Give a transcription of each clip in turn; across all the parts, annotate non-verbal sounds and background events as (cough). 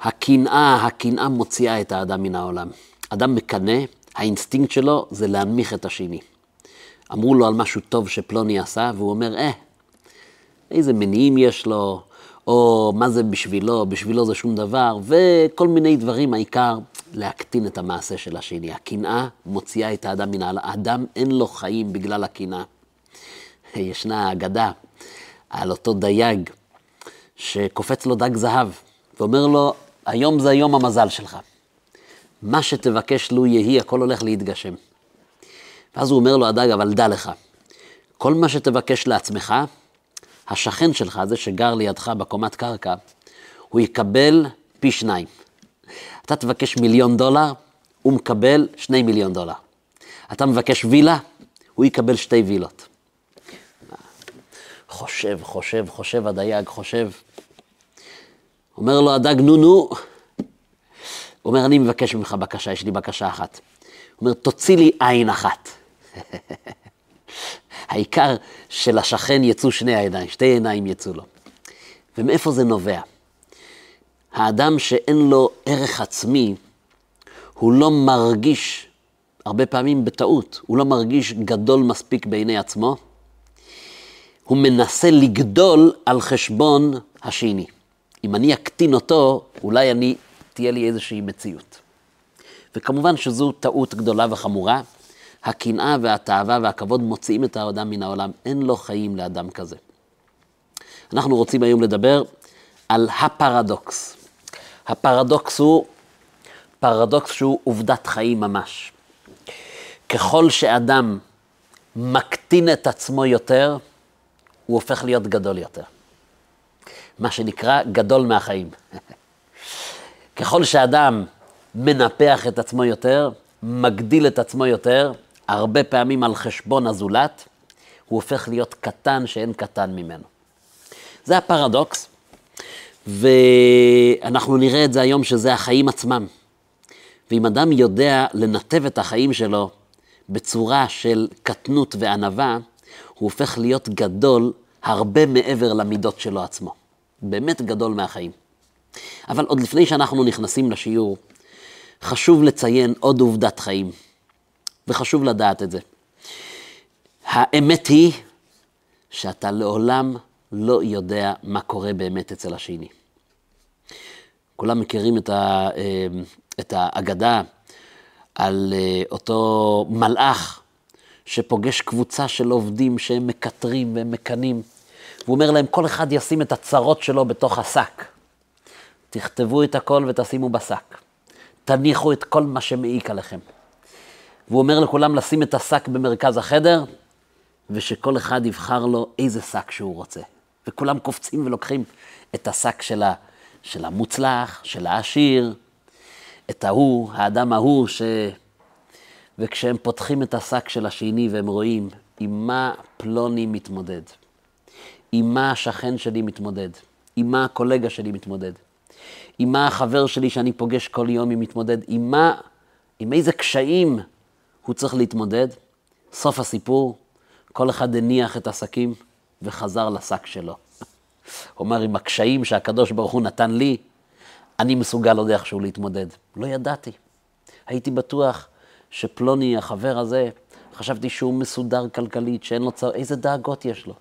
הקנאה, הקנאה מוציאה את האדם מן העולם. אדם מקנא, האינסטינקט שלו זה להנמיך את השני. אמרו לו על משהו טוב שפלוני עשה, והוא אומר, אה, איזה מניעים יש לו, או מה זה בשבילו, בשבילו זה שום דבר, וכל מיני דברים, העיקר להקטין את המעשה של השני. הקנאה מוציאה את האדם מן העולם. האדם אין לו חיים בגלל הקנאה. ישנה אגדה על אותו דייג שקופץ לו דג זהב, ואומר לו, היום זה יום המזל שלך. מה שתבקש לו יהי, הכל הולך להתגשם. ואז הוא אומר לו, הדג, אבל דע לך, כל מה שתבקש לעצמך, השכן שלך, זה שגר לידך בקומת קרקע, הוא יקבל פי שניים. אתה תבקש מיליון דולר, הוא מקבל שני מיליון דולר. אתה מבקש וילה, הוא יקבל שתי וילות. חושב, חושב, חושב הדייג, חושב. אומר לו הדג, נו נו. הוא אומר, אני מבקש ממך בקשה, יש לי בקשה אחת. הוא אומר, תוציא לי עין אחת. (laughs) העיקר שלשכן יצאו שני העיניים, שתי עיניים יצאו לו. ומאיפה זה נובע? האדם שאין לו ערך עצמי, הוא לא מרגיש, הרבה פעמים בטעות, הוא לא מרגיש גדול מספיק בעיני עצמו, הוא מנסה לגדול על חשבון השני. אם אני אקטין אותו, אולי אני, תהיה לי איזושהי מציאות. וכמובן שזו טעות גדולה וחמורה. הקנאה והתאווה והכבוד מוציאים את האדם מן העולם. אין לו חיים לאדם כזה. אנחנו רוצים היום לדבר על הפרדוקס. הפרדוקס הוא פרדוקס שהוא עובדת חיים ממש. ככל שאדם מקטין את עצמו יותר, הוא הופך להיות גדול יותר. מה שנקרא גדול מהחיים. ככל שאדם מנפח את עצמו יותר, מגדיל את עצמו יותר, הרבה פעמים על חשבון הזולת, הוא הופך להיות קטן שאין קטן ממנו. זה הפרדוקס, ואנחנו נראה את זה היום שזה החיים עצמם. ואם אדם יודע לנתב את החיים שלו בצורה של קטנות וענווה, הוא הופך להיות גדול הרבה מעבר למידות שלו עצמו. באמת גדול מהחיים. אבל עוד לפני שאנחנו נכנסים לשיעור, חשוב לציין עוד עובדת חיים, וחשוב לדעת את זה. האמת היא שאתה לעולם לא יודע מה קורה באמת אצל השני. כולם מכירים את, ה, אה, את האגדה על אה, אותו מלאך שפוגש קבוצה של עובדים שהם מקטרים והם מקנאים, והוא אומר להם, כל אחד ישים את הצרות שלו בתוך השק. תכתבו את הכל ותשימו בשק. תניחו את כל מה שמעיק עליכם. והוא אומר לכולם לשים את השק במרכז החדר, ושכל אחד יבחר לו איזה שק שהוא רוצה. וכולם קופצים ולוקחים את השק של, ה, של המוצלח, של העשיר, את ההוא, האדם ההוא, ש... וכשהם פותחים את השק של השני והם רואים עם מה פלוני מתמודד, עם מה השכן שלי מתמודד, עם מה הקולגה שלי מתמודד, עם מה החבר שלי שאני פוגש כל יום היא מתמודד, עם מה, עם איזה קשיים הוא צריך להתמודד. סוף הסיפור, כל אחד הניח את השקים וחזר לשק שלו. הוא (laughs) אומר, עם הקשיים שהקדוש ברוך הוא נתן לי, אני מסוגל עוד איכשהו להתמודד. לא ידעתי. הייתי בטוח שפלוני, החבר הזה, חשבתי שהוא מסודר כלכלית, שאין לו צר... איזה דאגות יש לו.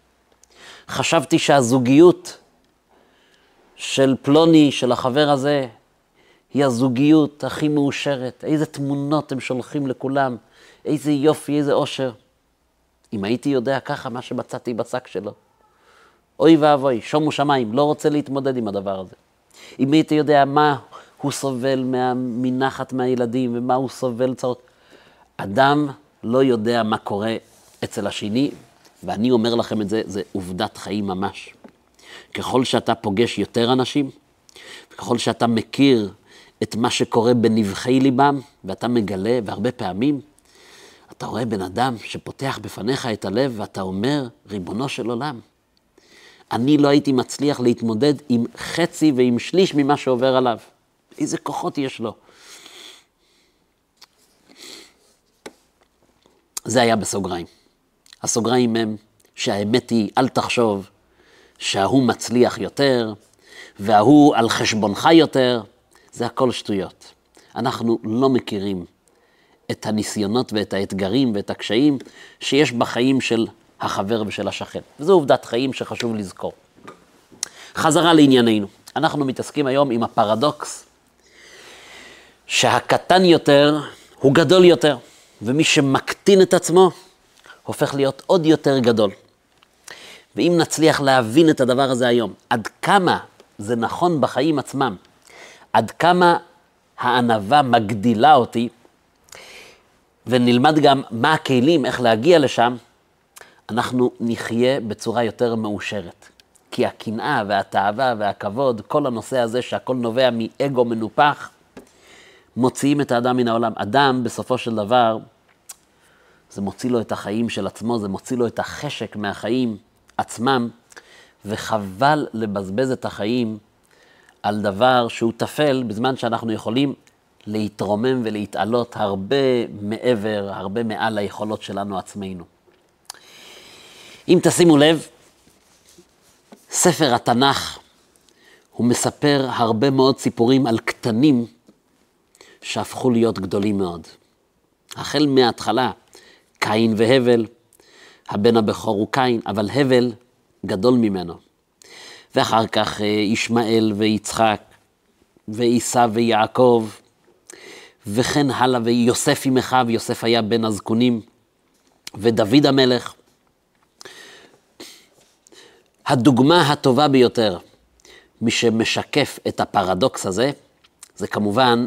חשבתי שהזוגיות של פלוני, של החבר הזה, היא הזוגיות הכי מאושרת. איזה תמונות הם שולחים לכולם, איזה יופי, איזה אושר. אם הייתי יודע ככה, מה שמצאתי בשק שלו. אוי ואבוי, שומו שמיים, לא רוצה להתמודד עם הדבר הזה. אם הייתי יודע מה הוא סובל מנחת מהילדים ומה הוא סובל צרות. אדם לא יודע מה קורה אצל השני, ואני אומר לכם את זה, זה עובדת חיים ממש. ככל שאתה פוגש יותר אנשים, וככל שאתה מכיר את מה שקורה בנבחי ליבם, ואתה מגלה, והרבה פעמים, אתה רואה בן אדם שפותח בפניך את הלב, ואתה אומר, ריבונו של עולם, אני לא הייתי מצליח להתמודד עם חצי ועם שליש ממה שעובר עליו. איזה כוחות יש לו. זה היה בסוגריים. הסוגריים הם שהאמת היא, אל תחשוב שההוא מצליח יותר, וההוא על חשבונך יותר. זה הכל שטויות. אנחנו לא מכירים את הניסיונות ואת האתגרים ואת הקשיים שיש בחיים של החבר ושל השכן. וזו עובדת חיים שחשוב לזכור. חזרה לענייננו. אנחנו מתעסקים היום עם הפרדוקס שהקטן יותר הוא גדול יותר, ומי שמקטין את עצמו הופך להיות עוד יותר גדול. ואם נצליח להבין את הדבר הזה היום, עד כמה זה נכון בחיים עצמם, עד כמה הענווה מגדילה אותי, ונלמד גם מה הכלים, איך להגיע לשם, אנחנו נחיה בצורה יותר מאושרת. כי הקנאה והתאווה והכבוד, כל הנושא הזה שהכל נובע מאגו מנופח, מוציאים את האדם מן העולם. אדם, בסופו של דבר, זה מוציא לו את החיים של עצמו, זה מוציא לו את החשק מהחיים עצמם, וחבל לבזבז את החיים על דבר שהוא טפל, בזמן שאנחנו יכולים להתרומם ולהתעלות הרבה מעבר, הרבה מעל היכולות שלנו עצמנו. אם תשימו לב, ספר התנ"ך, הוא מספר הרבה מאוד סיפורים על קטנים שהפכו להיות גדולים מאוד. החל מההתחלה, קין והבל, הבן הבכור הוא קין, אבל הבל גדול ממנו. ואחר כך אה, ישמעאל ויצחק, ועשיו ויעקב, וכן הלאה, ויוסף עם אחיו, יוסף היה בן הזקונים, ודוד המלך. הדוגמה הטובה ביותר, מי שמשקף את הפרדוקס הזה, זה כמובן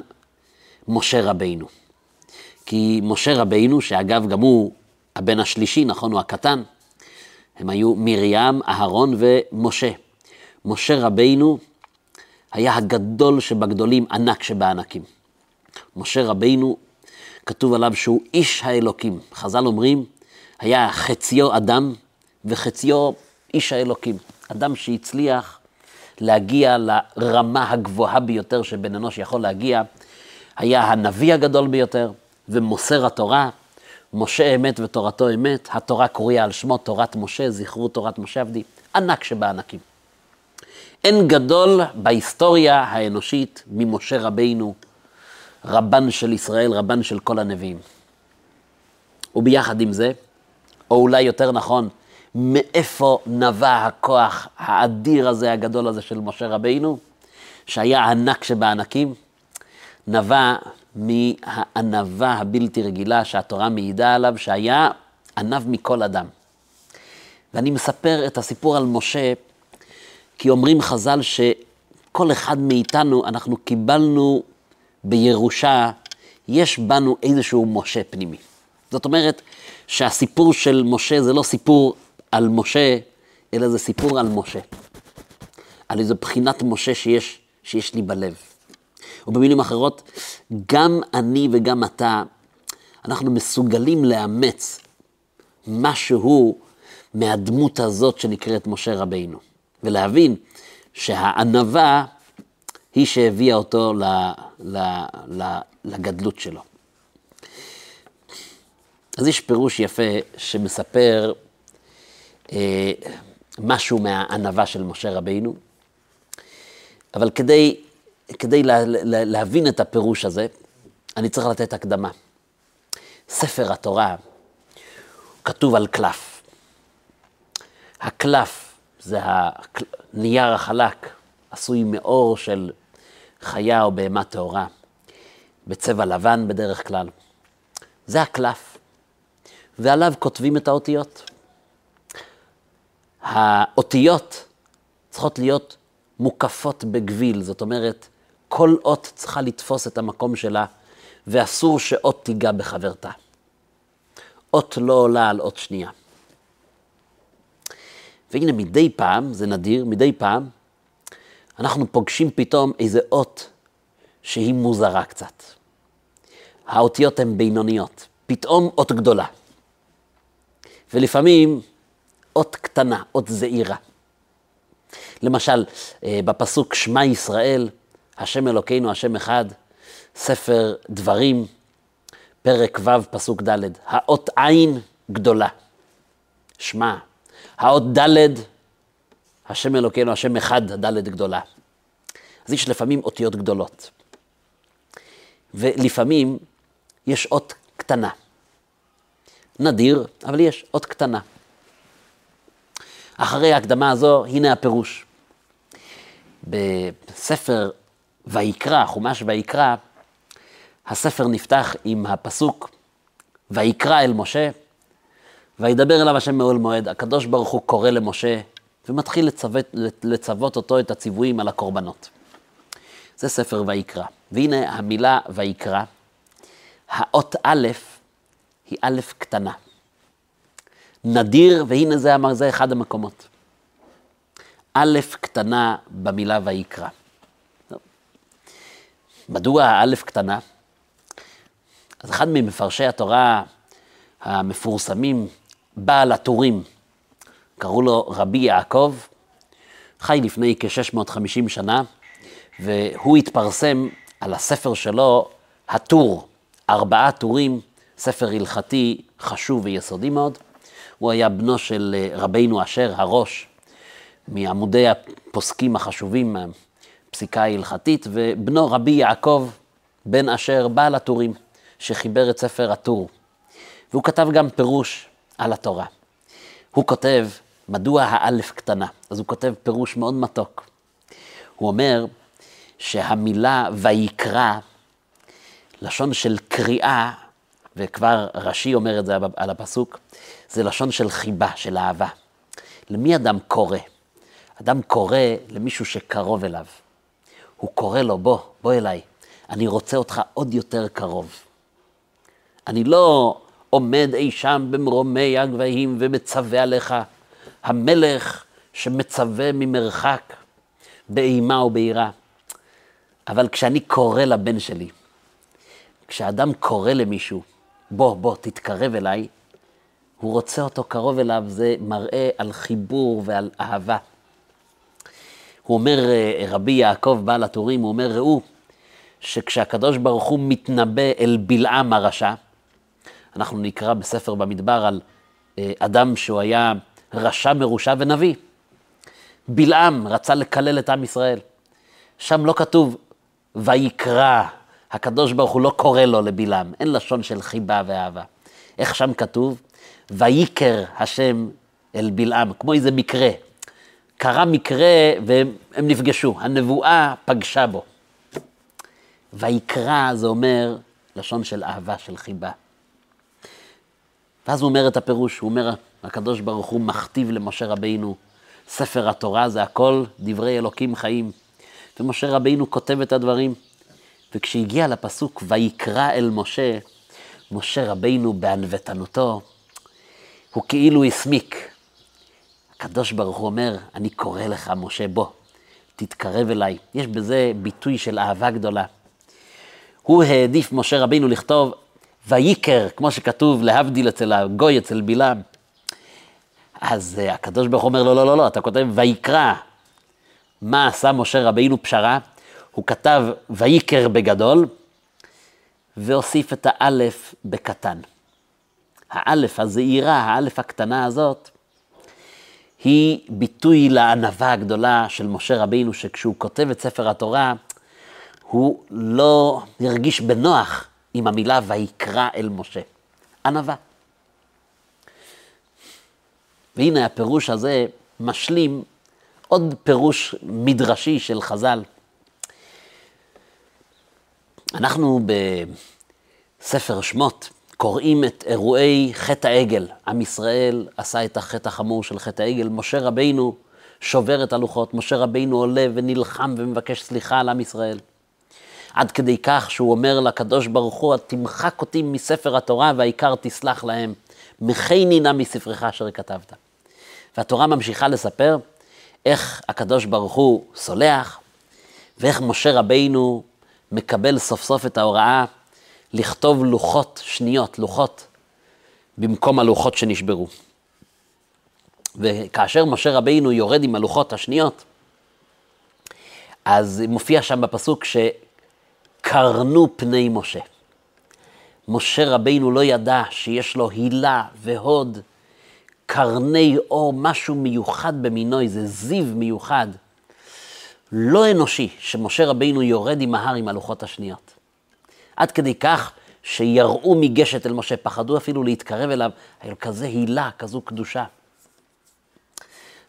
משה רבינו. כי משה רבינו, שאגב גם הוא הבן השלישי, נכון, הוא הקטן, הם היו מרים, אהרון ומשה. משה רבינו היה הגדול שבגדולים, ענק שבענקים. משה רבינו, כתוב עליו שהוא איש האלוקים. חז"ל אומרים, היה חציו אדם וחציו איש האלוקים. אדם שהצליח להגיע לרמה הגבוהה ביותר שבן אנוש יכול להגיע, היה הנביא הגדול ביותר ומוסר התורה, משה אמת ותורתו אמת, התורה קרויה על שמו תורת משה, זכרו תורת משה עבדי, ענק שבענקים. אין גדול בהיסטוריה האנושית ממשה רבינו, רבן של ישראל, רבן של כל הנביאים. וביחד עם זה, או אולי יותר נכון, מאיפה נבע הכוח האדיר הזה, הגדול הזה של משה רבינו, שהיה ענק שבענקים? נבע מהענווה הבלתי רגילה שהתורה מעידה עליו, שהיה ענב מכל אדם. ואני מספר את הסיפור על משה, כי אומרים חז"ל שכל אחד מאיתנו, אנחנו קיבלנו בירושה, יש בנו איזשהו משה פנימי. זאת אומרת שהסיפור של משה זה לא סיפור על משה, אלא זה סיפור על משה. על איזו בחינת משה שיש, שיש לי בלב. או במילים אחרות, גם אני וגם אתה, אנחנו מסוגלים לאמץ משהו מהדמות הזאת שנקראת משה רבינו, ולהבין שהענווה היא שהביאה אותו ל, ל, ל, לגדלות שלו. אז יש פירוש יפה שמספר אה, משהו מהענווה של משה רבינו, אבל כדי כדי לה, לה, להבין את הפירוש הזה, אני צריך לתת הקדמה. ספר התורה כתוב על קלף. הקלף זה הנייר החלק, עשוי מאור של חיה או בהמה טהורה, בצבע לבן בדרך כלל. זה הקלף, ועליו כותבים את האותיות. האותיות צריכות להיות מוקפות בגביל, זאת אומרת, כל אות צריכה לתפוס את המקום שלה, ואסור שאות תיגע בחברתה. אות לא עולה על אות שנייה. והנה מדי פעם, זה נדיר, מדי פעם, אנחנו פוגשים פתאום איזה אות שהיא מוזרה קצת. האותיות הן בינוניות, פתאום אות גדולה. ולפעמים אות קטנה, אות זעירה. למשל, אה, בפסוק שמע ישראל, השם אלוקינו, השם אחד, ספר דברים, פרק ו', פסוק ד', האות עין גדולה, שמע. האות ד', השם אלוקינו, השם אחד, ד' גדולה. אז יש לפעמים אותיות גדולות. ולפעמים יש אות קטנה. נדיר, אבל יש אות קטנה. אחרי ההקדמה הזו, הנה הפירוש. בספר ויקרא, חומש ויקרא, הספר נפתח עם הפסוק, ויקרא אל משה, וידבר אליו השם מאוהל מועד. הקדוש ברוך הוא קורא למשה, ומתחיל לצוות, לצוות אותו את הציוויים על הקורבנות. זה ספר ויקרא. והנה המילה ויקרא, האות א' היא א' קטנה. נדיר, והנה זה, זה אחד המקומות. א' קטנה במילה ויקרא. מדוע האלף קטנה? אז אחד ממפרשי התורה המפורסמים, בעל הטורים, קראו לו רבי יעקב, חי לפני כ-650 שנה, והוא התפרסם על הספר שלו, הטור, ארבעה טורים, ספר הלכתי חשוב ויסודי מאוד. הוא היה בנו של רבינו אשר, הראש, מעמודי הפוסקים החשובים, הפסיקה ההלכתית, ובנו רבי יעקב בן אשר, בעל הטורים, שחיבר את ספר הטור. והוא כתב גם פירוש על התורה. הוא כותב, מדוע האלף קטנה? אז הוא כותב פירוש מאוד מתוק. הוא אומר שהמילה ויקרא, לשון של קריאה, וכבר רש"י אומר את זה על הפסוק, זה לשון של חיבה, של אהבה. למי אדם קורא? אדם קורא למישהו שקרוב אליו. הוא קורא לו, בוא, בוא אליי, אני רוצה אותך עוד יותר קרוב. אני לא עומד אי שם במרומי הגבהים ומצווה עליך, המלך שמצווה ממרחק באימה וביראה. אבל כשאני קורא לבן שלי, כשאדם קורא למישהו, בוא, בוא, תתקרב אליי, הוא רוצה אותו קרוב אליו, זה מראה על חיבור ועל אהבה. הוא אומר, אה, רבי יעקב בעל הטורים, הוא אומר, ראו, שכשהקדוש ברוך הוא מתנבא אל בלעם הרשע, אנחנו נקרא בספר במדבר על אה, אדם שהוא היה רשע מרושע ונביא. בלעם רצה לקלל את עם ישראל. שם לא כתוב ויקרא, הקדוש ברוך הוא לא קורא לו לבלעם, אין לשון של חיבה ואהבה. איך שם כתוב? ויקר השם אל בלעם, כמו איזה מקרה. קרה מקרה והם נפגשו, הנבואה פגשה בו. ויקרא זה אומר לשון של אהבה, של חיבה. ואז הוא אומר את הפירוש, הוא אומר, הקדוש ברוך הוא מכתיב למשה רבינו, ספר התורה זה הכל דברי אלוקים חיים. ומשה רבינו כותב את הדברים. וכשהגיע לפסוק ויקרא אל משה, משה רבינו בענוותנותו, הוא כאילו הסמיק. הקדוש ברוך הוא אומר, אני קורא לך, משה, בוא, תתקרב אליי. יש בזה ביטוי של אהבה גדולה. הוא העדיף, משה רבינו, לכתוב ויקר, כמו שכתוב, להבדיל אצל הגוי, אצל בלעם. אז uh, הקדוש ברוך הוא אומר, לא, לא, לא, לא, אתה כותב ויקרא. מה עשה משה רבינו פשרה? הוא כתב ויקר בגדול, והוסיף את האלף בקטן. האלף הזעירה, האלף הקטנה הזאת, היא ביטוי לענווה הגדולה של משה רבינו, שכשהוא כותב את ספר התורה, הוא לא הרגיש בנוח עם המילה ויקרא אל משה. ענווה. והנה הפירוש הזה משלים עוד פירוש מדרשי של חז"ל. אנחנו בספר שמות קוראים את אירועי חטא העגל. עם ישראל עשה את החטא החמור של חטא העגל. משה רבינו שובר את הלוחות, משה רבינו עולה ונלחם ומבקש סליחה על עם ישראל. עד כדי כך שהוא אומר לקדוש ברוך הוא, תמחק אותי מספר התורה והעיקר תסלח להם. מחני נא מספרך אשר כתבת. והתורה ממשיכה לספר איך הקדוש ברוך הוא סולח, ואיך משה רבינו מקבל סוף סוף את ההוראה לכתוב לוחות שניות, לוחות, במקום הלוחות שנשברו. וכאשר משה רבינו יורד עם הלוחות השניות, אז מופיע שם בפסוק שקרנו פני משה. משה רבינו לא ידע שיש לו הילה והוד, קרני אור, משהו מיוחד במינו, איזה זיו מיוחד, לא אנושי, שמשה רבינו יורד עם ההר עם הלוחות השניות. עד כדי כך שיראו מגשת אל משה, פחדו אפילו להתקרב אליו, היה לו כזה הילה, כזו קדושה.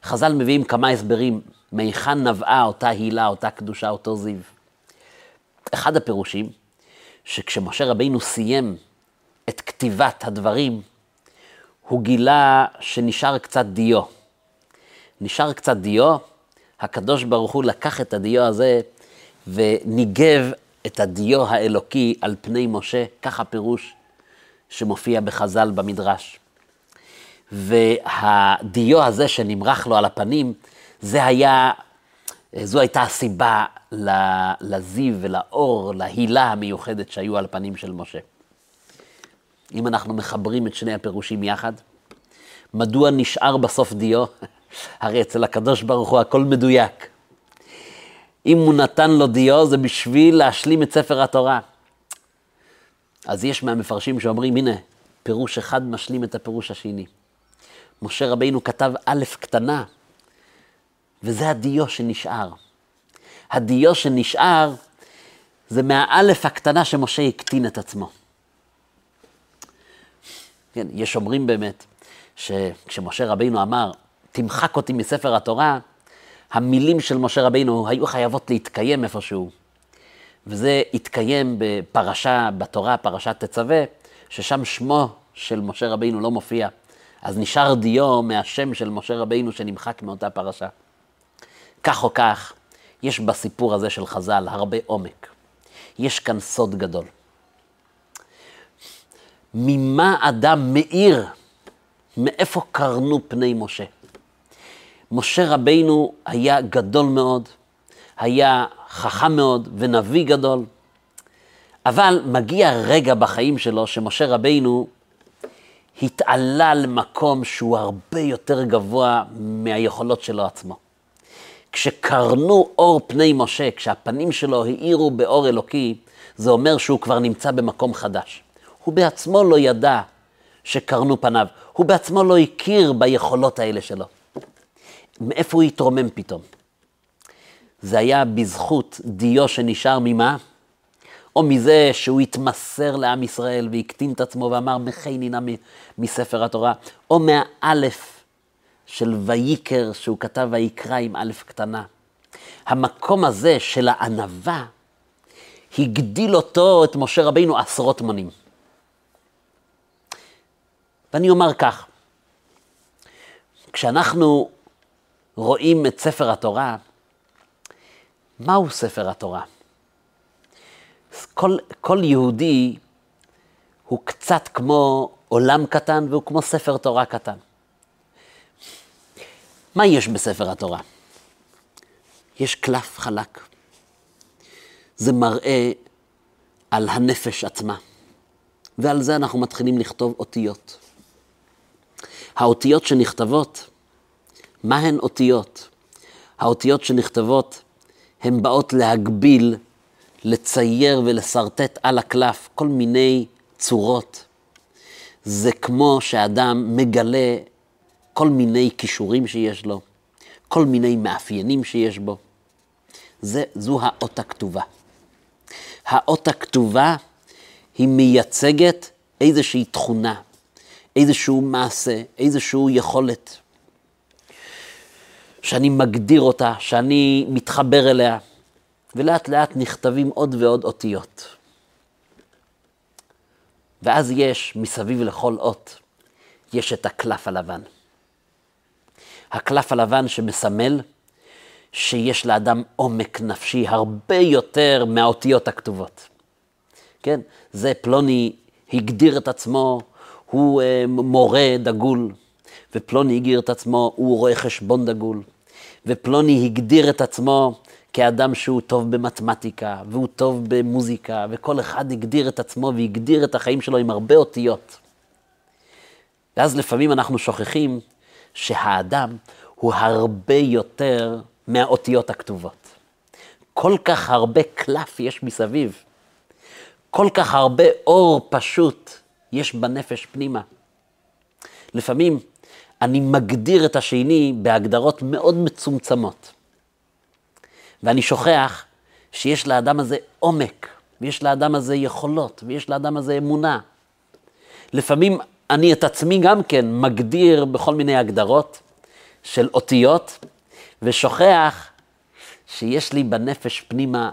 חז"ל מביאים כמה הסברים, מהיכן נבעה אותה הילה, אותה קדושה, אותו זיו. אחד הפירושים, שכשמשה רבינו סיים את כתיבת הדברים, הוא גילה שנשאר קצת דיו. נשאר קצת דיו, הקדוש ברוך הוא לקח את הדיו הזה וניגב את הדיו האלוקי על פני משה, כך הפירוש שמופיע בחז"ל במדרש. והדיו הזה שנמרח לו על הפנים, זה היה, זו הייתה הסיבה לזיו ולאור, להילה המיוחדת שהיו על הפנים של משה. אם אנחנו מחברים את שני הפירושים יחד, מדוע נשאר בסוף דיו? (laughs) הרי אצל הקדוש ברוך הוא הכל מדויק. אם הוא נתן לו דיו, זה בשביל להשלים את ספר התורה. אז יש מהמפרשים שאומרים, הנה, פירוש אחד משלים את הפירוש השני. משה רבינו כתב א' קטנה, וזה הדיו שנשאר. הדיו שנשאר זה מהאלף הקטנה שמשה הקטין את עצמו. כן, יש אומרים באמת, שכשמשה רבינו אמר, תמחק אותי מספר התורה, המילים של משה רבינו היו חייבות להתקיים איפשהו. וזה התקיים בפרשה, בתורה, פרשת תצווה, ששם שמו של משה רבינו לא מופיע. אז נשאר דיו מהשם של משה רבינו שנמחק מאותה פרשה. כך או כך, יש בסיפור הזה של חז"ל הרבה עומק. יש כאן סוד גדול. ממה אדם מאיר? מאיפה קרנו פני משה? משה רבינו היה גדול מאוד, היה חכם מאוד ונביא גדול, אבל מגיע רגע בחיים שלו שמשה רבינו התעלה למקום שהוא הרבה יותר גבוה מהיכולות שלו עצמו. כשקרנו אור פני משה, כשהפנים שלו האירו באור אלוקי, זה אומר שהוא כבר נמצא במקום חדש. הוא בעצמו לא ידע שקרנו פניו, הוא בעצמו לא הכיר ביכולות האלה שלו. מאיפה הוא התרומם פתאום? זה היה בזכות דיו שנשאר ממה? או מזה שהוא התמסר לעם ישראל והקטין את עצמו ואמר מחי נינה מספר התורה, או מהאלף של ויקר שהוא כתב ויקרא עם א' קטנה. המקום הזה של הענווה הגדיל אותו, את משה רבינו, עשרות מונים. ואני אומר כך, כשאנחנו רואים את ספר התורה, מהו ספר התורה? כל, כל יהודי הוא קצת כמו עולם קטן והוא כמו ספר תורה קטן. מה יש בספר התורה? יש קלף חלק. זה מראה על הנפש עצמה, ועל זה אנחנו מתחילים לכתוב אותיות. האותיות שנכתבות, מה הן אותיות? האותיות שנכתבות, הן באות להגביל, לצייר ולשרטט על הקלף כל מיני צורות. זה כמו שאדם מגלה כל מיני כישורים שיש לו, כל מיני מאפיינים שיש בו. זה, זו האות הכתובה. האות הכתובה היא מייצגת איזושהי תכונה, איזשהו מעשה, איזושהי יכולת. שאני מגדיר אותה, שאני מתחבר אליה, ולאט לאט נכתבים עוד ועוד אותיות. ואז יש מסביב לכל אות, יש את הקלף הלבן. הקלף הלבן שמסמל שיש לאדם עומק נפשי הרבה יותר מהאותיות הכתובות. כן, זה פלוני הגדיר את עצמו, הוא uh, מורה דגול, ופלוני הגדיר את עצמו, הוא רואה חשבון דגול, ופלוני הגדיר את עצמו כאדם שהוא טוב במתמטיקה, והוא טוב במוזיקה, וכל אחד הגדיר את עצמו והגדיר את החיים שלו עם הרבה אותיות. ואז לפעמים אנחנו שוכחים שהאדם הוא הרבה יותר מהאותיות הכתובות. כל כך הרבה קלף יש מסביב, כל כך הרבה אור פשוט יש בנפש פנימה. לפעמים אני מגדיר את השני בהגדרות מאוד מצומצמות, ואני שוכח שיש לאדם הזה עומק ויש לאדם הזה יכולות, ויש לאדם הזה אמונה. לפעמים אני את עצמי גם כן מגדיר בכל מיני הגדרות של אותיות, ושוכח שיש לי בנפש פנימה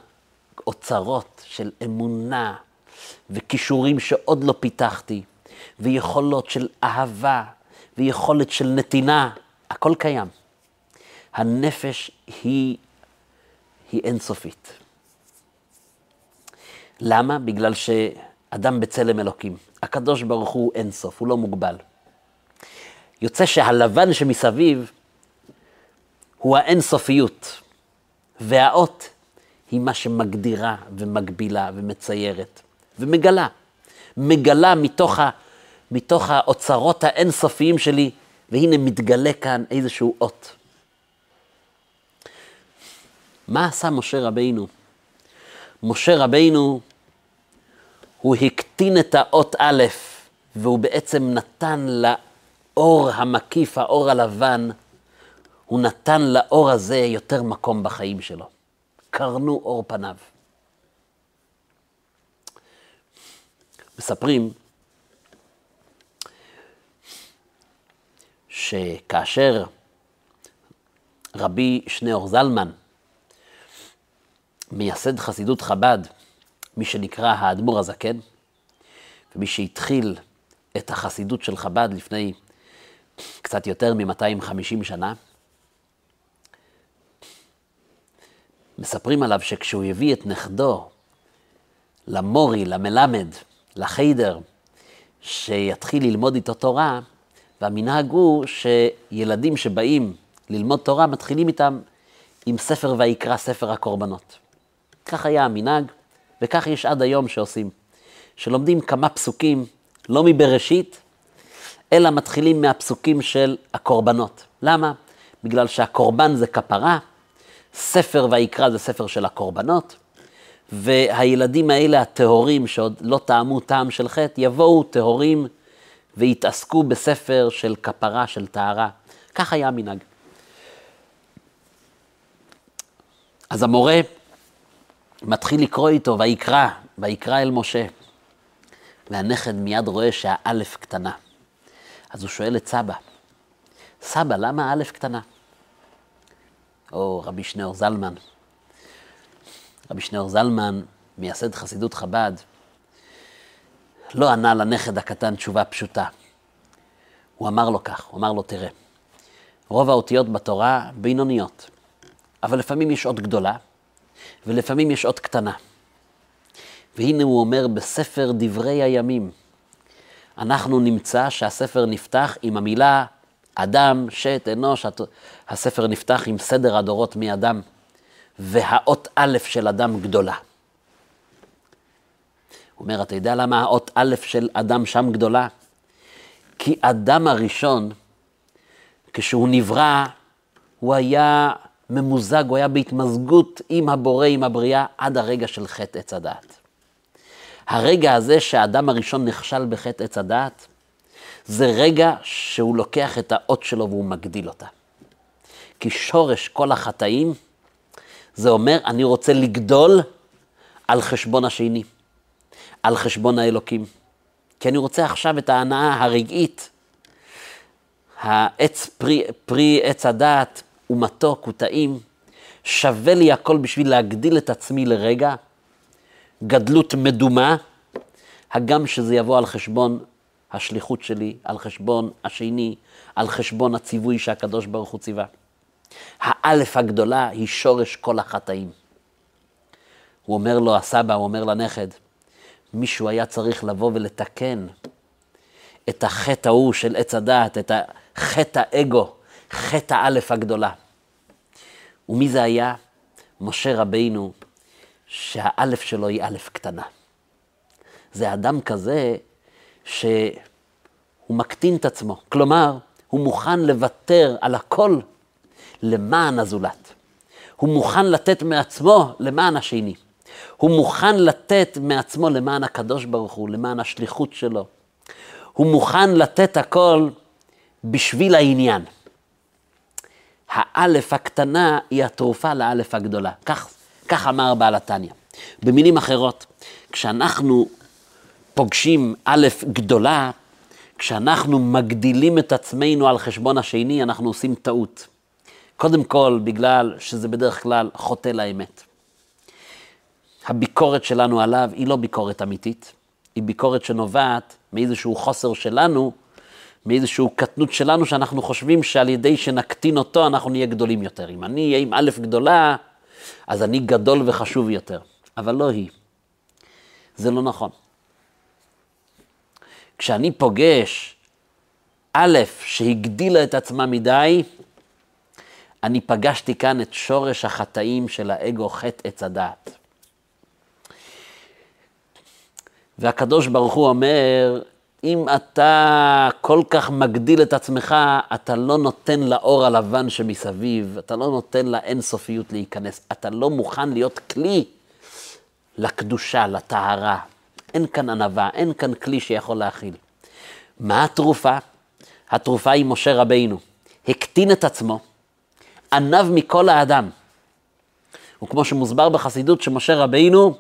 אוצרות של אמונה וכישורים שעוד לא פיתחתי, ויכולות של אהבה, ויכולת של נתינה, הכל קיים. הנפש היא, היא אינסופית. למה? בגלל שאדם בצלם אלוקים. הקדוש ברוך הוא אינסוף, הוא לא מוגבל. יוצא שהלבן שמסביב הוא האינסופיות, והאות היא מה שמגדירה ומגבילה ומציירת ומגלה. מגלה מתוך, ה, מתוך האוצרות האינסופיים שלי, והנה מתגלה כאן איזשהו אות. מה עשה משה רבינו? משה רבינו, הוא הקטין את האות א', והוא בעצם נתן לאור המקיף, האור הלבן, הוא נתן לאור הזה יותר מקום בחיים שלו. קרנו אור פניו. מספרים שכאשר רבי שניאור זלמן, מייסד חסידות חב"ד, מי שנקרא האדמו"ר הזקן, ומי שהתחיל את החסידות של חב"ד לפני קצת יותר מ-250 שנה, מספרים עליו שכשהוא הביא את נכדו למורי, למלמד, לחיידר, שיתחיל ללמוד איתו תורה, והמנהג הוא שילדים שבאים ללמוד תורה, מתחילים איתם עם ספר ויקרא, ספר הקורבנות. כך היה המנהג, וכך יש עד היום שעושים. שלומדים כמה פסוקים, לא מבראשית, אלא מתחילים מהפסוקים של הקורבנות. למה? בגלל שהקורבן זה כפרה, ספר ויקרא זה ספר של הקורבנות, והילדים האלה, הטהורים, שעוד לא טעמו טעם של חטא, יבואו טהורים ויתעסקו בספר של כפרה, של טהרה. כך היה המנהג. אז המורה מתחיל לקרוא איתו, ויקרא, ויקרא אל משה. והנכד מיד רואה שהאלף קטנה. אז הוא שואל את סבא, סבא, למה האלף קטנה? או רבי שניאור זלמן. רבי שניאור זלמן, מייסד חסידות חב"ד, לא ענה לנכד הקטן תשובה פשוטה. הוא אמר לו כך, הוא אמר לו, תראה, רוב האותיות בתורה בינוניות, אבל לפעמים יש אות גדולה, ולפעמים יש אות קטנה. והנה הוא אומר בספר דברי הימים, אנחנו נמצא שהספר נפתח עם המילה אדם, שת, אנוש, הספר נפתח עם סדר הדורות מאדם, והאות א' של אדם גדולה. הוא אומר, אתה יודע למה האות א' של אדם שם גדולה? כי אדם הראשון, כשהוא נברא, הוא היה ממוזג, הוא היה בהתמזגות עם הבורא, עם הבריאה, עד הרגע של חטא עץ הדעת. הרגע הזה שהאדם הראשון נכשל בחטא עץ הדעת, זה רגע שהוא לוקח את האות שלו והוא מגדיל אותה. כי שורש כל החטאים, זה אומר, אני רוצה לגדול על חשבון השני, על חשבון האלוקים. כי אני רוצה עכשיו את ההנאה הרגעית. העץ פרי, פרי עץ הדעת הוא מתוק, הוא טעים, שווה לי הכל בשביל להגדיל את עצמי לרגע, גדלות מדומה, הגם שזה יבוא על חשבון השליחות שלי, על חשבון השני, על חשבון הציווי שהקדוש ברוך הוא ציווה. האלף הגדולה היא שורש כל החטאים. הוא אומר לו, הסבא, הוא אומר לנכד, מישהו היה צריך לבוא ולתקן את החטא ההוא של עץ הדעת, את חטא האגו, חטא האלף הגדולה. ומי זה היה? משה רבינו, שהאלף שלו היא אלף קטנה. זה אדם כזה שהוא מקטין את עצמו. כלומר, הוא מוכן לוותר על הכל למען הזולת. הוא מוכן לתת מעצמו למען השני. הוא מוכן לתת מעצמו למען הקדוש ברוך הוא, למען השליחות שלו. הוא מוכן לתת הכל בשביל העניין. האלף הקטנה היא התרופה לאלף הגדולה. כך, כך אמר בעל התניא. במילים אחרות, כשאנחנו פוגשים א' גדולה, כשאנחנו מגדילים את עצמנו על חשבון השני, אנחנו עושים טעות. קודם כל, בגלל שזה בדרך כלל חוטא לאמת. הביקורת שלנו עליו היא לא ביקורת אמיתית, היא ביקורת שנובעת מאיזשהו חוסר שלנו, מאיזושהי קטנות שלנו, שאנחנו חושבים שעל ידי שנקטין אותו, אנחנו נהיה גדולים יותר. אם אני אהיה עם א' גדולה, אז אני גדול וחשוב יותר. אבל לא היא. זה לא נכון. כשאני פוגש א', שהגדילה את עצמה מדי, אני פגשתי כאן את שורש החטאים של האגו, חטא עץ הדעת. והקדוש ברוך הוא אומר, אם אתה כל כך מגדיל את עצמך, אתה לא נותן לאור הלבן שמסביב, אתה לא נותן לאינסופיות להיכנס, אתה לא מוכן להיות כלי לקדושה, לטהרה. אין כאן ענווה, אין כאן כלי שיכול להכיל. מה התרופה? התרופה היא משה רבינו. הקטין את עצמו, ענב מכל האדם. וכמו שמוסבר בחסידות שמשה רבינו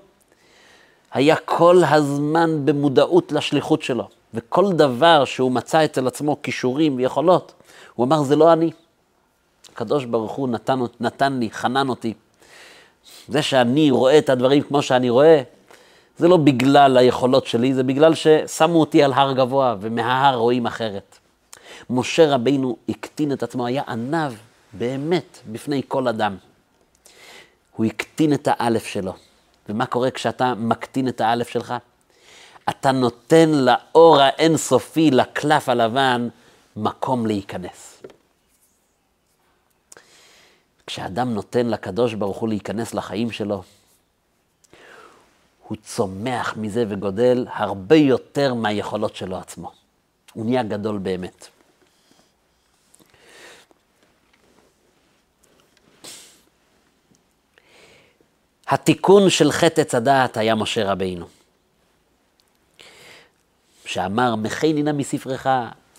היה כל הזמן במודעות לשליחות שלו, וכל דבר שהוא מצא אצל עצמו כישורים ויכולות, הוא אמר, זה לא אני. הקדוש ברוך הוא נתן, נתן לי, חנן אותי. זה שאני רואה את הדברים כמו שאני רואה, זה לא בגלל היכולות שלי, זה בגלל ששמו אותי על הר גבוה, ומההר רואים אחרת. משה רבינו הקטין את עצמו, היה עניו באמת בפני כל אדם. הוא הקטין את האלף שלו. ומה קורה כשאתה מקטין את האלף שלך? אתה נותן לאור האינסופי, לקלף הלבן, מקום להיכנס. כשאדם נותן לקדוש ברוך הוא להיכנס לחיים שלו, הוא צומח מזה וגודל הרבה יותר מהיכולות שלו עצמו. הוא נהיה גדול באמת. התיקון של חטא עץ הדעת היה משה רבינו. שאמר, מכני נא מספרך,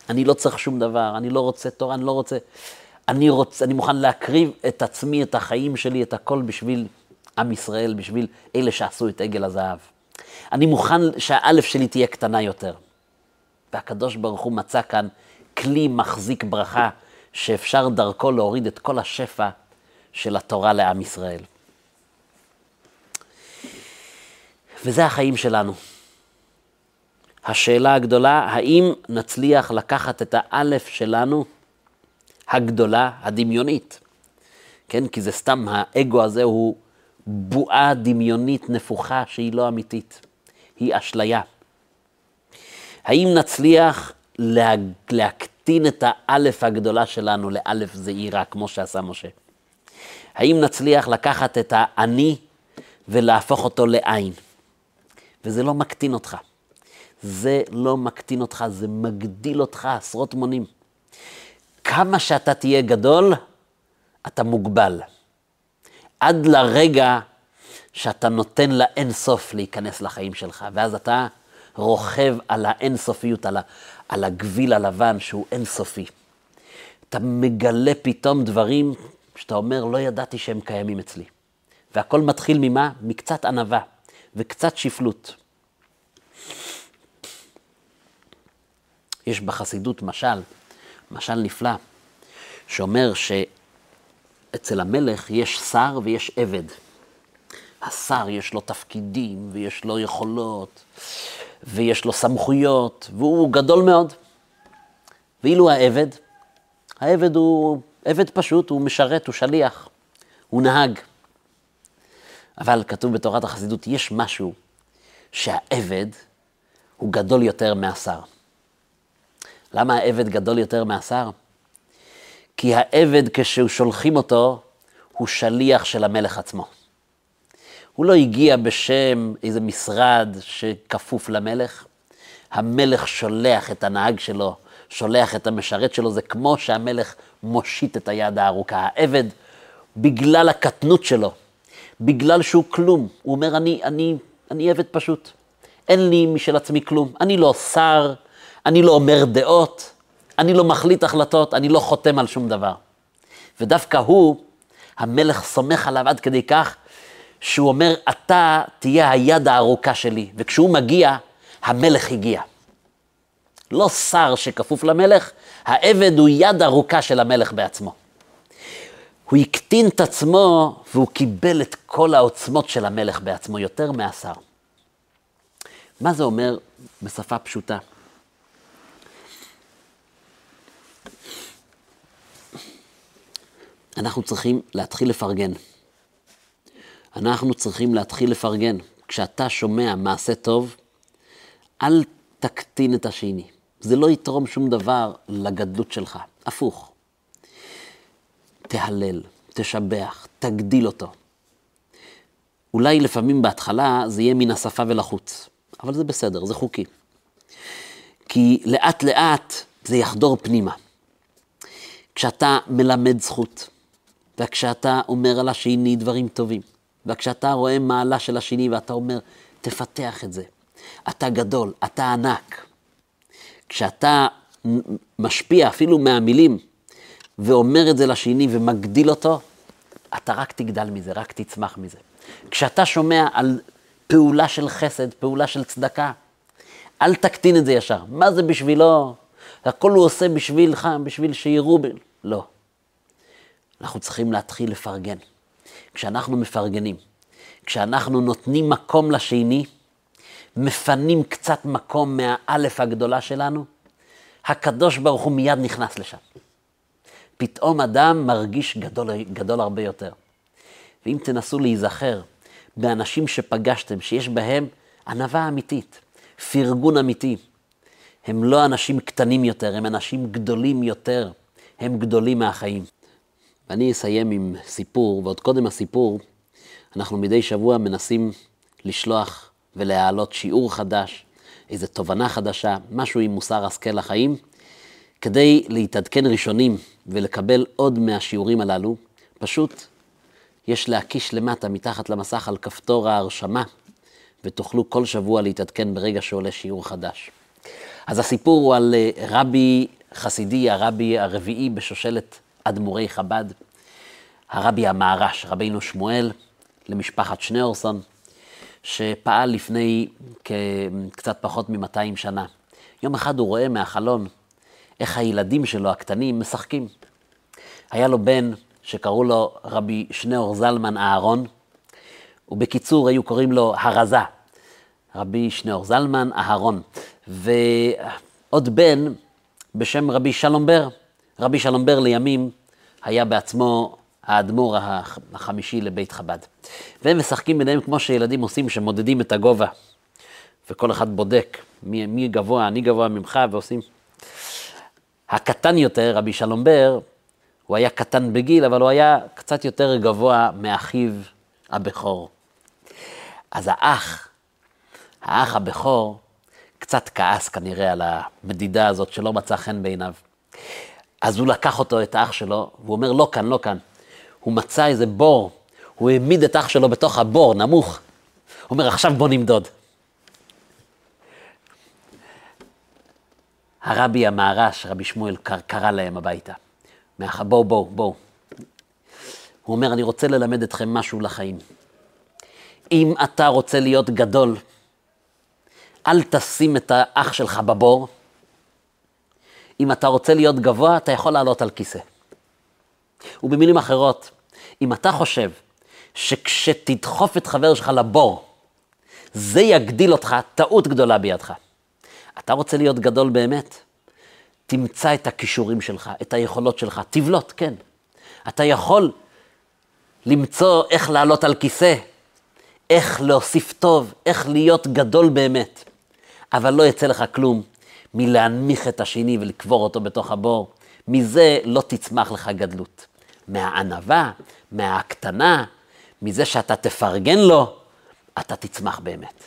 אני לא צריך שום דבר, אני לא רוצה תורה, אני לא רוצה... אני, רוצ, אני מוכן להקריב את עצמי, את החיים שלי, את הכל בשביל עם ישראל, בשביל אלה שעשו את עגל הזהב. אני מוכן שהאלף שלי תהיה קטנה יותר. והקדוש ברוך הוא מצא כאן כלי מחזיק ברכה, שאפשר דרכו להוריד את כל השפע של התורה לעם ישראל. וזה החיים שלנו. השאלה הגדולה, האם נצליח לקחת את האלף שלנו, הגדולה, הדמיונית, כן? כי זה סתם, האגו הזה הוא בועה דמיונית נפוחה שהיא לא אמיתית, היא אשליה. האם נצליח לה, להקטין את האלף הגדולה שלנו לאלף זעירה, כמו שעשה משה? האם נצליח לקחת את האני ולהפוך אותו לעין? וזה לא מקטין אותך. זה לא מקטין אותך, זה מגדיל אותך עשרות מונים. כמה שאתה תהיה גדול, אתה מוגבל. עד לרגע שאתה נותן לאינסוף להיכנס לחיים שלך, ואז אתה רוכב על האינסופיות, על, ה, על הגביל הלבן שהוא אינסופי. אתה מגלה פתאום דברים שאתה אומר, לא ידעתי שהם קיימים אצלי. והכל מתחיל ממה? מקצת ענווה. וקצת שפלות. יש בחסידות משל, משל נפלא, שאומר שאצל המלך יש שר ויש עבד. השר יש לו תפקידים ויש לו יכולות ויש לו סמכויות והוא גדול מאוד. ואילו העבד, העבד הוא עבד פשוט, הוא משרת, הוא שליח, הוא נהג. אבל כתוב בתורת החסידות, יש משהו שהעבד הוא גדול יותר מהשר. למה העבד גדול יותר מהשר? כי העבד, כששולחים אותו, הוא שליח של המלך עצמו. הוא לא הגיע בשם איזה משרד שכפוף למלך. המלך שולח את הנהג שלו, שולח את המשרת שלו, זה כמו שהמלך מושיט את היד הארוכה. העבד, בגלל הקטנות שלו, בגלל שהוא כלום. הוא אומר, אני, אני, אני עבד פשוט. אין לי משל עצמי כלום. אני לא שר, אני לא אומר דעות, אני לא מחליט החלטות, אני לא חותם על שום דבר. ודווקא הוא, המלך סומך עליו עד כדי כך שהוא אומר, אתה תהיה היד הארוכה שלי, וכשהוא מגיע, המלך הגיע. לא שר שכפוף למלך, העבד הוא יד ארוכה של המלך בעצמו. הוא הקטין את עצמו והוא קיבל את כל העוצמות של המלך בעצמו, יותר מהשר. מה זה אומר בשפה פשוטה? אנחנו צריכים להתחיל לפרגן. אנחנו צריכים להתחיל לפרגן. כשאתה שומע מעשה טוב, אל תקטין את השני. זה לא יתרום שום דבר לגדלות שלך, הפוך. תהלל, תשבח, תגדיל אותו. אולי לפעמים בהתחלה זה יהיה מן השפה ולחוץ, אבל זה בסדר, זה חוקי. כי לאט לאט זה יחדור פנימה. כשאתה מלמד זכות, וכשאתה אומר על השני דברים טובים, וכשאתה רואה מעלה של השני ואתה אומר, תפתח את זה. אתה גדול, אתה ענק. כשאתה משפיע אפילו מהמילים ואומר את זה לשני ומגדיל אותו, אתה רק תגדל מזה, רק תצמח מזה. כשאתה שומע על פעולה של חסד, פעולה של צדקה, אל תקטין את זה ישר. מה זה בשבילו? הכל הוא עושה בשבילך, בשביל שיראו ב... לא. אנחנו צריכים להתחיל לפרגן. כשאנחנו מפרגנים, כשאנחנו נותנים מקום לשני, מפנים קצת מקום מהאלף הגדולה שלנו, הקדוש ברוך הוא מיד נכנס לשם. פתאום אדם מרגיש גדול, גדול הרבה יותר. ואם תנסו להיזכר באנשים שפגשתם, שיש בהם ענווה אמיתית, פרגון אמיתי, הם לא אנשים קטנים יותר, הם אנשים גדולים יותר, הם גדולים מהחיים. ואני אסיים עם סיפור, ועוד קודם הסיפור, אנחנו מדי שבוע מנסים לשלוח ולהעלות שיעור חדש, איזו תובנה חדשה, משהו עם מוסר השכל לחיים, כדי להתעדכן ראשונים ולקבל עוד מהשיעורים הללו, פשוט יש להקיש למטה, מתחת למסך, על כפתור ההרשמה, ותוכלו כל שבוע להתעדכן ברגע שעולה שיעור חדש. אז הסיפור הוא על אה, רבי חסידי, הרבי הרביעי בשושלת אדמו"רי חב"ד, הרבי המהר"ש, רבינו שמואל, למשפחת שניאורסון, שפעל לפני קצת פחות מ-200 שנה. יום אחד הוא רואה מהחלון איך הילדים שלו הקטנים משחקים. היה לו בן שקראו לו רבי שניאור זלמן אהרון, ובקיצור היו קוראים לו הרזה, רבי שניאור זלמן אהרון. ועוד בן בשם רבי שלום בר. רבי שלום בר לימים היה בעצמו האדמו"ר החמישי לבית חב"ד. והם משחקים ביניהם כמו שילדים עושים, שמודדים את הגובה. וכל אחד בודק מי, מי גבוה, אני גבוה ממך, ועושים. הקטן יותר, רבי שלום בר, הוא היה קטן בגיל, אבל הוא היה קצת יותר גבוה מאחיו הבכור. אז האח, האח הבכור, קצת כעס כנראה על המדידה הזאת שלא מצא חן בעיניו. אז הוא לקח אותו, את האח שלו, והוא אומר, לא כאן, לא כאן. הוא מצא איזה בור, הוא העמיד את אח שלו בתוך הבור, נמוך. הוא אומר, עכשיו בוא נמדוד. הרבי המהר"ש, רבי שמואל, קרא להם הביתה. בואו, בואו, בואו. הוא אומר, אני רוצה ללמד אתכם משהו לחיים. אם אתה רוצה להיות גדול, אל תשים את האח שלך בבור. אם אתה רוצה להיות גבוה, אתה יכול לעלות על כיסא. ובמילים אחרות, אם אתה חושב שכשתדחוף את חבר שלך לבור, זה יגדיל אותך, טעות גדולה בידך. אתה רוצה להיות גדול באמת? תמצא את הכישורים שלך, את היכולות שלך, תבלוט, כן. אתה יכול למצוא איך לעלות על כיסא, איך להוסיף טוב, איך להיות גדול באמת. אבל לא יצא לך כלום מלהנמיך את השני ולקבור אותו בתוך הבור. מזה לא תצמח לך גדלות. מהענווה, מההקטנה, מזה שאתה תפרגן לו, אתה תצמח באמת.